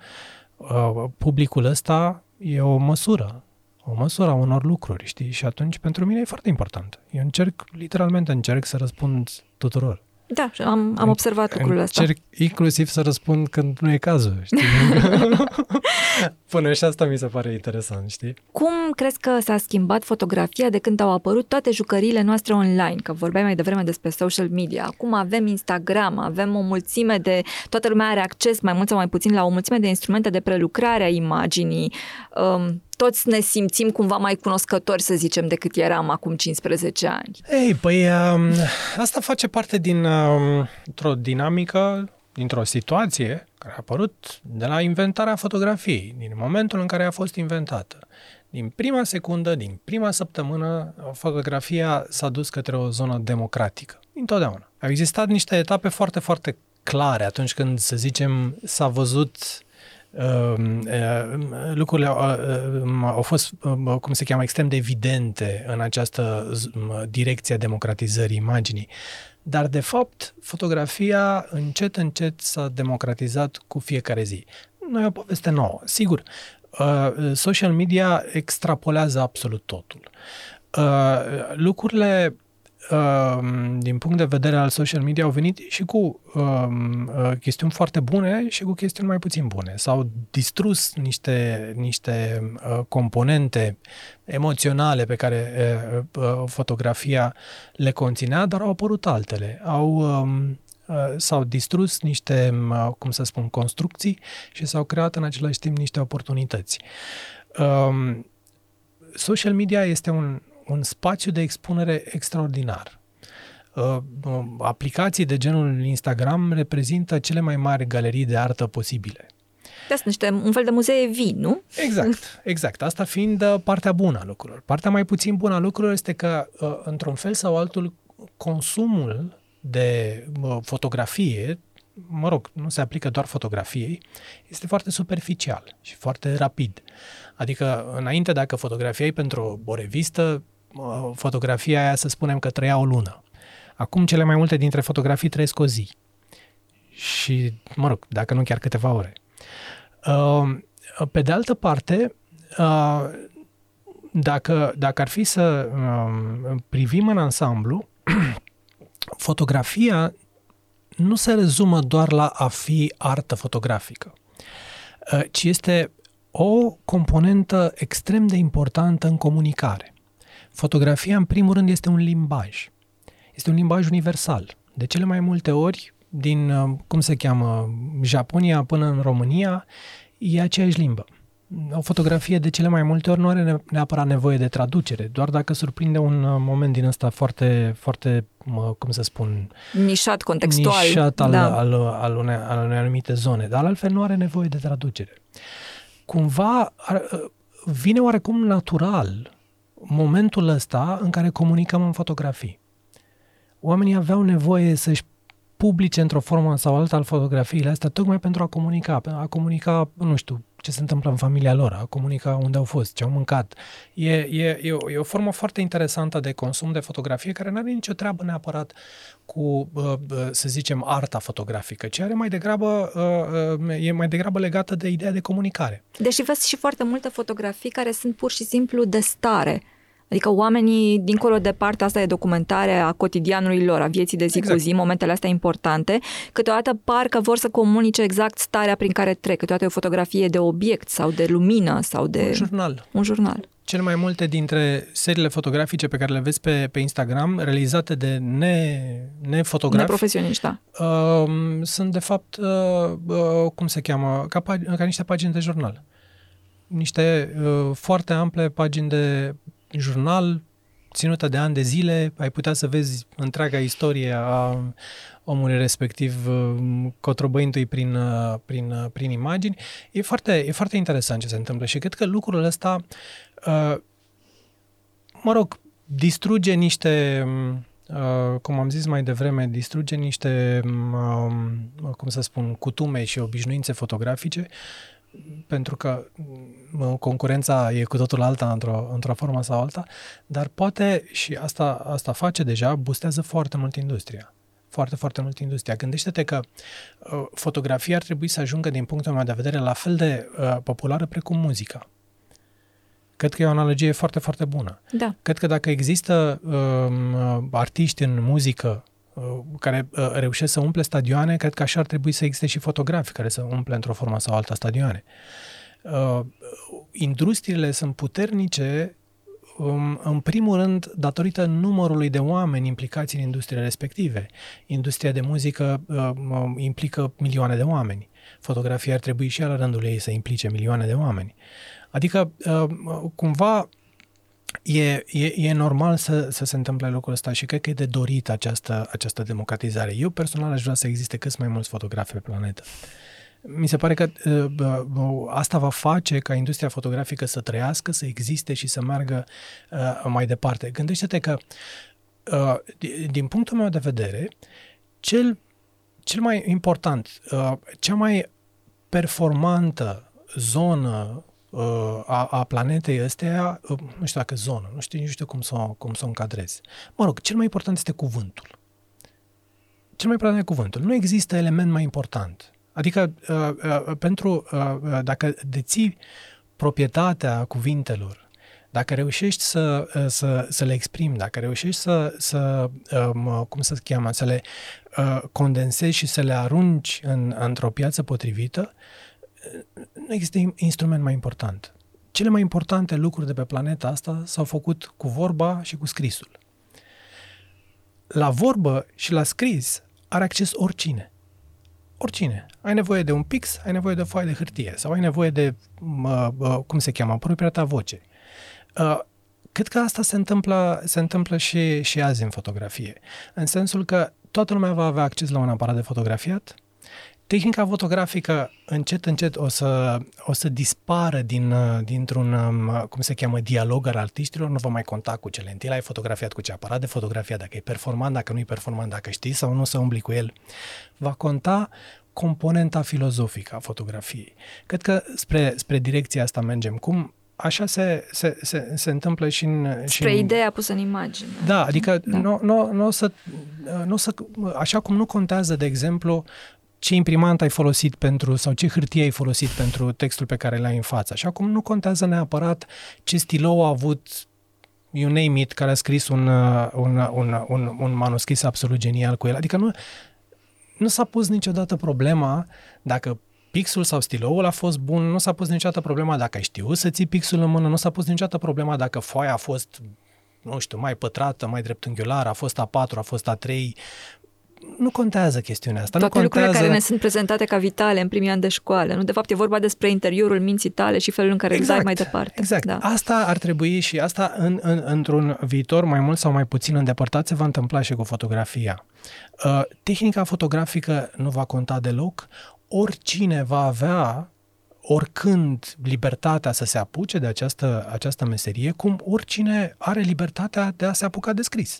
uh, publicul ăsta e o măsură o măsură a unor lucruri, știi? Și atunci pentru mine e foarte important. Eu încerc, literalmente încerc să răspund tuturor. Da, am, am observat lucrul ăsta. Încerc inclusiv să răspund când nu e cazul, știi? Până și asta mi se pare interesant, știi? Cum crezi că s-a schimbat fotografia de când au apărut toate jucăriile noastre online? Că vorbeai mai devreme despre social media. Acum avem Instagram, avem o mulțime de... Toată lumea are acces mai mult sau mai puțin la o mulțime de instrumente de prelucrare a imaginii. Um, toți ne simțim cumva mai cunoscători, să zicem, decât eram acum 15 ani. Ei, păi um, asta face parte din um, o dinamică, dintr-o situație care a apărut de la inventarea fotografiei, din momentul în care a fost inventată. Din prima secundă, din prima săptămână, fotografia s-a dus către o zonă democratică. Întotdeauna. Au existat niște etape foarte, foarte clare atunci când, să zicem, s-a văzut uh, uh, lucrurile au, uh, au fost, uh, cum se cheamă, extrem de evidente în această direcție a democratizării imaginii. Dar, de fapt, fotografia încet, încet s-a democratizat cu fiecare zi. Nu e o poveste nouă. Sigur, uh, social media extrapolează absolut totul. Uh, lucrurile Ehm, din punct de vedere al social media, au venit și cu um, chestiuni foarte bune și cu chestiuni mai puțin bune. S-au distrus niște, niște uh, componente emoționale pe care uh, uh, fotografia le conținea, dar au apărut altele. Au, um, uh, s-au distrus niște, uh, cum să spun, construcții și s-au creat în același timp niște oportunități. Um, social media este un, un spațiu de expunere extraordinar. Uh, uh, aplicații de genul Instagram reprezintă cele mai mari galerii de artă posibile. Da, sunt niște, un fel de muzee vii, nu? Exact, exact. Asta fiind uh, partea bună a lucrurilor. Partea mai puțin bună a lucrurilor este că, într-un fel sau altul, consumul de fotografie, mă rog, nu se aplică doar fotografiei, este foarte superficial și foarte rapid. Adică, înainte, dacă fotografiai pentru o revistă, fotografia aia să spunem că trăia o lună. Acum cele mai multe dintre fotografii trăiesc o zi. Și, mă rog, dacă nu chiar câteva ore. Uh, pe de altă parte, uh, dacă, dacă ar fi să um, privim în ansamblu, fotografia nu se rezumă doar la a fi artă fotografică, uh, ci este o componentă extrem de importantă în comunicare. Fotografia, în primul rând, este un limbaj. Este un limbaj universal. De cele mai multe ori, din, uh, cum se cheamă, Japonia până în România, e aceeași limbă. O fotografie de cele mai multe ori nu are neapărat nevoie de traducere, doar dacă surprinde un uh, moment din ăsta foarte, foarte, cum să spun... Nișat, contextual. Nișat al, da. al, al, unei, al unei anumite zone, dar altfel nu are nevoie de traducere. Cumva ar, uh, vine oarecum natural momentul ăsta în care comunicăm în fotografii. Oamenii aveau nevoie să-și publice într-o formă sau alta al fotografiile astea tocmai pentru a comunica, a comunica, nu știu, ce se întâmplă în familia lor, a comunica unde au fost, ce au mâncat. E, e, e, o, e o formă foarte interesantă de consum de fotografie care nu are nicio treabă neapărat cu, să zicem, arta fotografică, ci are mai degrabă, e mai degrabă legată de ideea de comunicare. Deși vezi și foarte multe fotografii care sunt pur și simplu de stare Adică oamenii, dincolo de partea asta de documentare a cotidianului lor, a vieții de zi exact. cu zi, momentele astea importante, câteodată par că vor să comunice exact starea prin care trec. Câteodată e o fotografie de obiect sau de lumină sau de... Un jurnal. Un jurnal. Cel mai multe dintre seriile fotografice pe care le vezi pe, pe Instagram, realizate de ne, nefotografi... Neprofesioniști, da. Uh, sunt, de fapt, uh, uh, cum se cheamă, ca, ca niște pagini de jurnal. Niște uh, foarte ample pagini de jurnal ținută de ani de zile, ai putea să vezi întreaga istorie a omului respectiv uh, cotrobăindu-i prin, uh, prin, uh, prin imagini. E foarte, e foarte interesant ce se întâmplă și cred că lucrul ăsta, mă rog, distruge niște, cum am zis mai devreme, distruge niște, um, cum să spun, cutume și obișnuințe fotografice pentru că concurența e cu totul alta într-o, într-o formă sau alta, dar poate, și asta, asta face deja, bustează foarte mult industria. Foarte, foarte mult industria. Gândește-te că uh, fotografia ar trebui să ajungă, din punctul meu de vedere, la fel de uh, populară precum muzica. Cred că e o analogie foarte, foarte bună. Da. Cred că dacă există uh, artiști în muzică Uh, care uh, reușesc să umple stadioane, cred că așa ar trebui să existe și fotografi care să umple într-o formă sau alta stadioane. Uh, industriile sunt puternice um, în primul rând, datorită numărului de oameni implicați în industriile respective. Industria de muzică implică milioane de oameni. fotografia ar trebui și la rândul ei să implice milioane de oameni. Adică, uh, cumva, e, e, e normal să, să se întâmple lucrul ăsta și cred că e de dorit această, această democratizare. Eu personal aș vrea să existe cât mai mulți fotografi pe planetă. Mi se pare că uh, uh, asta va face ca industria fotografică să trăiască, să existe și să meargă uh, mai departe. Gândește-te că, uh, din punctul meu de vedere, cel, cel mai important, uh, cea mai performantă zonă uh, a, a planetei astea, uh, nu știu dacă zonă, nu știu, nu știu cum să, cum să o încadrez. Mă rog, cel mai important este cuvântul. Cel mai important e cuvântul. Nu există element mai important. Adică, uh, uh, pentru, uh, uh, dacă deții proprietatea cuvintelor, dacă reușești să, uh, să, să le exprimi, dacă reușești să, să um, cum să se cheamă, să le uh, condensezi și să le arunci în, într-o piață potrivită, uh, nu există instrument mai important. Cele mai importante lucruri de pe planeta asta s-au făcut cu vorba și cu scrisul. La vorbă și la scris are acces oricine oricine. Ai nevoie de un pix, ai nevoie de o foaie de hârtie sau ai nevoie de, uh, uh, cum se cheamă, propria ta voce. Uh, cred că asta se întâmplă, se întâmplă și, și azi în fotografie. În sensul că toată lumea va avea acces la un aparat de fotografiat, Tehnica fotografică încet, încet o să, o să dispară din, dintr-un, um, cum se cheamă, dialog al artiștilor, nu va mai conta cu ce lentilă ai fotografiat, cu ce aparat de fotografia, dacă e performant, dacă nu e performant, dacă știi sau nu să umbli cu el. Va conta componenta filozofică a fotografiei. Cred că spre, spre direcția asta mergem. Cum așa se, se, se, se întâmplă și în... Spre și în... ideea pusă în imagine. Da, adică da. Nu, nu, nu o să, nu o să... Așa cum nu contează, de exemplu, ce imprimant ai folosit pentru sau ce hârtie ai folosit pentru textul pe care l-ai în față. Așa cum nu contează neapărat ce stilou a avut you name it, care a scris un, uh, un, un, un, un manuscris absolut genial cu el. Adică nu, nu s-a pus niciodată problema dacă pixul sau stiloul a fost bun, nu s-a pus niciodată problema dacă ai știut să ții pixul în mână, nu s-a pus niciodată problema dacă foaia a fost nu știu, mai pătrată, mai dreptunghiulară, a fost A4, a fost A3, nu contează chestiunea asta. Toate nu contează... lucrurile care ne sunt prezentate ca vitale în primii ani de școală. Nu, de fapt, e vorba despre interiorul minții tale și felul în care exact, îl dai mai departe. Exact. Da. Asta ar trebui și asta în, în, într-un viitor mai mult sau mai puțin îndepărtat se va întâmpla și cu fotografia. Uh, tehnica fotografică nu va conta deloc. Oricine va avea oricând libertatea să se apuce de această, această meserie, cum oricine are libertatea de a se apuca de scris.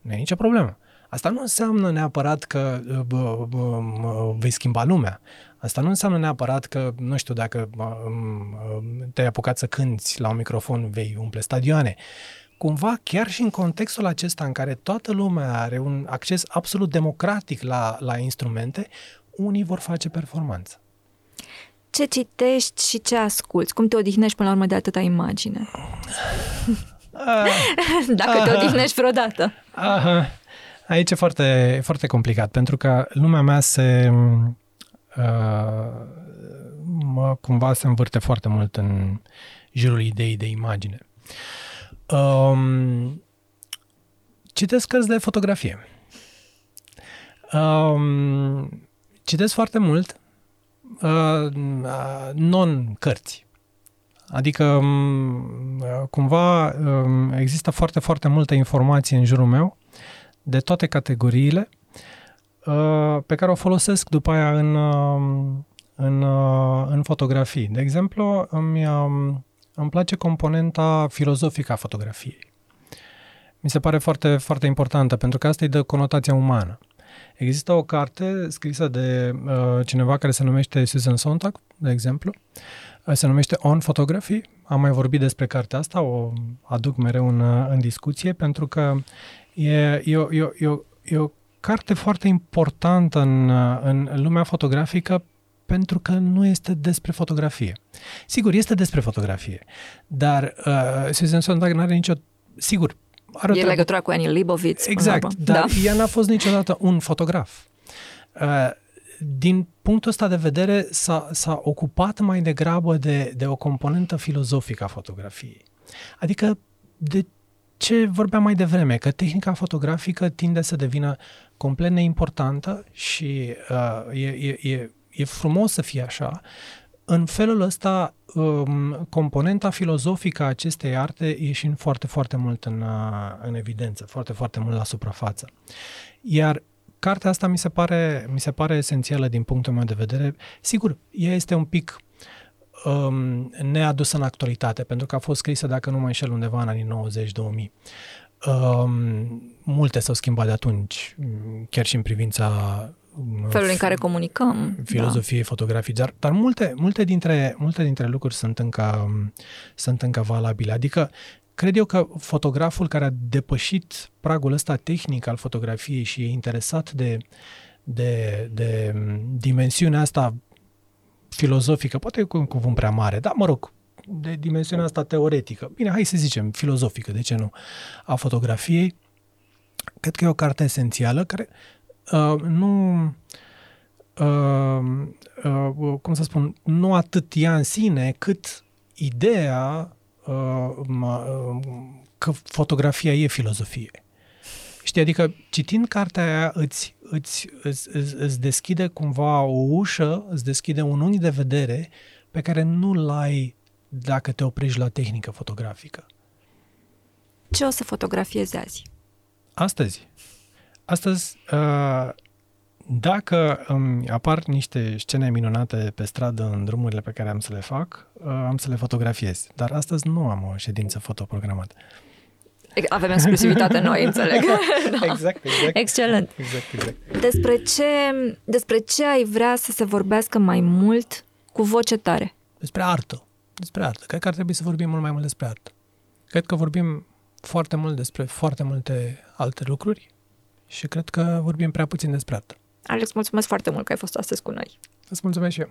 Nu e nicio problemă. Asta nu înseamnă neapărat că bă, bă, vei schimba lumea. Asta nu înseamnă neapărat că, nu știu, dacă te-ai apucat să cânți la un microfon, vei umple stadioane. Cumva, chiar și în contextul acesta în care toată lumea are un acces absolut democratic la, la instrumente, unii vor face performanță. Ce citești și ce asculți? Cum te odihnești până la urmă de atâta imagine? Ah, Dacă te odihnești vreodată. Aha. Aici e foarte, foarte complicat, pentru că lumea mea se uh, mă, cumva se învârte foarte mult în jurul ideii de imagine. Um, citesc cărți de fotografie. Um, citesc foarte mult uh, non-cărți. Adică, um, cumva, um, există foarte, foarte multă informație în jurul meu de toate categoriile uh, pe care o folosesc după aia în, uh, în, uh, în fotografii. De exemplu, îmi, um, îmi place componenta filozofică a fotografiei. Mi se pare foarte, foarte importantă, pentru că asta îi dă conotația umană. Există o carte scrisă de uh, cineva care se numește Susan Sontag, de exemplu, se numește On Photography. Am mai vorbit despre cartea asta, o aduc mereu în, în discuție, pentru că E, e, o, e, o, e, o, e o carte foarte importantă în, în lumea fotografică pentru că nu este despre fotografie. Sigur, este despre fotografie, dar uh, Susan Sontag nu are nicio... Sigur, are e legătura cu Annie Leibovitz. Exact, dar da. ea n-a fost niciodată un fotograf. Uh, din punctul ăsta de vedere s-a, s-a ocupat mai degrabă de, de o componentă filozofică a fotografiei. Adică de ce vorbeam mai devreme, că tehnica fotografică tinde să devină complet neimportantă și uh, e, e, e, e frumos să fie așa. În felul ăsta, um, componenta filozofică a acestei arte ieșind foarte, foarte mult în, uh, în evidență, foarte, foarte mult la suprafață. Iar cartea asta mi se pare, mi se pare esențială din punctul meu de vedere. Sigur, ea este un pic um, neadusă în actualitate, pentru că a fost scrisă, dacă nu mă înșel, undeva în anii 90-2000. Um, multe s-au schimbat de atunci, chiar și în privința um, felul în care comunicăm. Filozofiei, da. fotografii, dar, dar multe, multe, dintre, multe dintre lucruri sunt încă, um, sunt încă valabile. Adică, cred eu că fotograful care a depășit pragul ăsta tehnic al fotografiei și e interesat de, de, de um, dimensiunea asta filozofică, poate cu un cuvânt prea mare, dar mă rog, de dimensiunea asta teoretică, bine, hai să zicem filozofică, de ce nu, a fotografiei, cred că e o carte esențială care uh, nu, uh, uh, cum să spun, nu atât ea în sine, cât ideea uh, uh, că fotografia e filozofie. Știi, adică citind cartea aia îți, îți, îți, îți, îți deschide cumva o ușă, îți deschide un unghi de vedere pe care nu-l ai dacă te oprești la tehnică fotografică. Ce o să fotografiezi azi? Astăzi. Astăzi, uh, dacă îmi apar niște scene minunate pe stradă în drumurile pe care am să le fac, uh, am să le fotografiez. Dar astăzi nu am o ședință fotoprogramată. Avem exclusivitate noi, înțeleg. da. Exact, exact. Excelent. Exact, exact. Despre ce, despre ce ai vrea să se vorbească mai mult cu voce tare? Despre artă. Despre artă. Cred că ar trebui să vorbim mult mai mult despre artă. Cred că vorbim foarte mult despre foarte multe alte lucruri și cred că vorbim prea puțin despre artă. Alex, mulțumesc foarte mult că ai fost astăzi cu noi. Îți mulțumesc și eu.